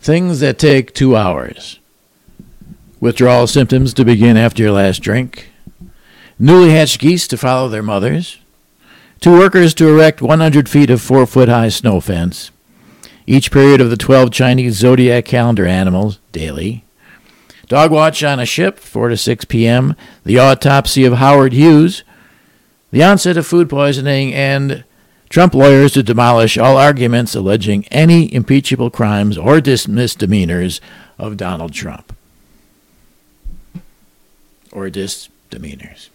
Things that take two hours. Withdrawal symptoms to begin after your last drink. Newly hatched geese to follow their mothers. Two workers to erect 100 feet of four foot high snow fence. Each period of the 12 Chinese zodiac calendar animals daily. Dog watch on a ship, 4 to 6 p.m. The autopsy of Howard Hughes. The onset of food poisoning and Trump lawyers to demolish all arguments alleging any impeachable crimes or misdemeanors of Donald Trump. Or misdemeanors.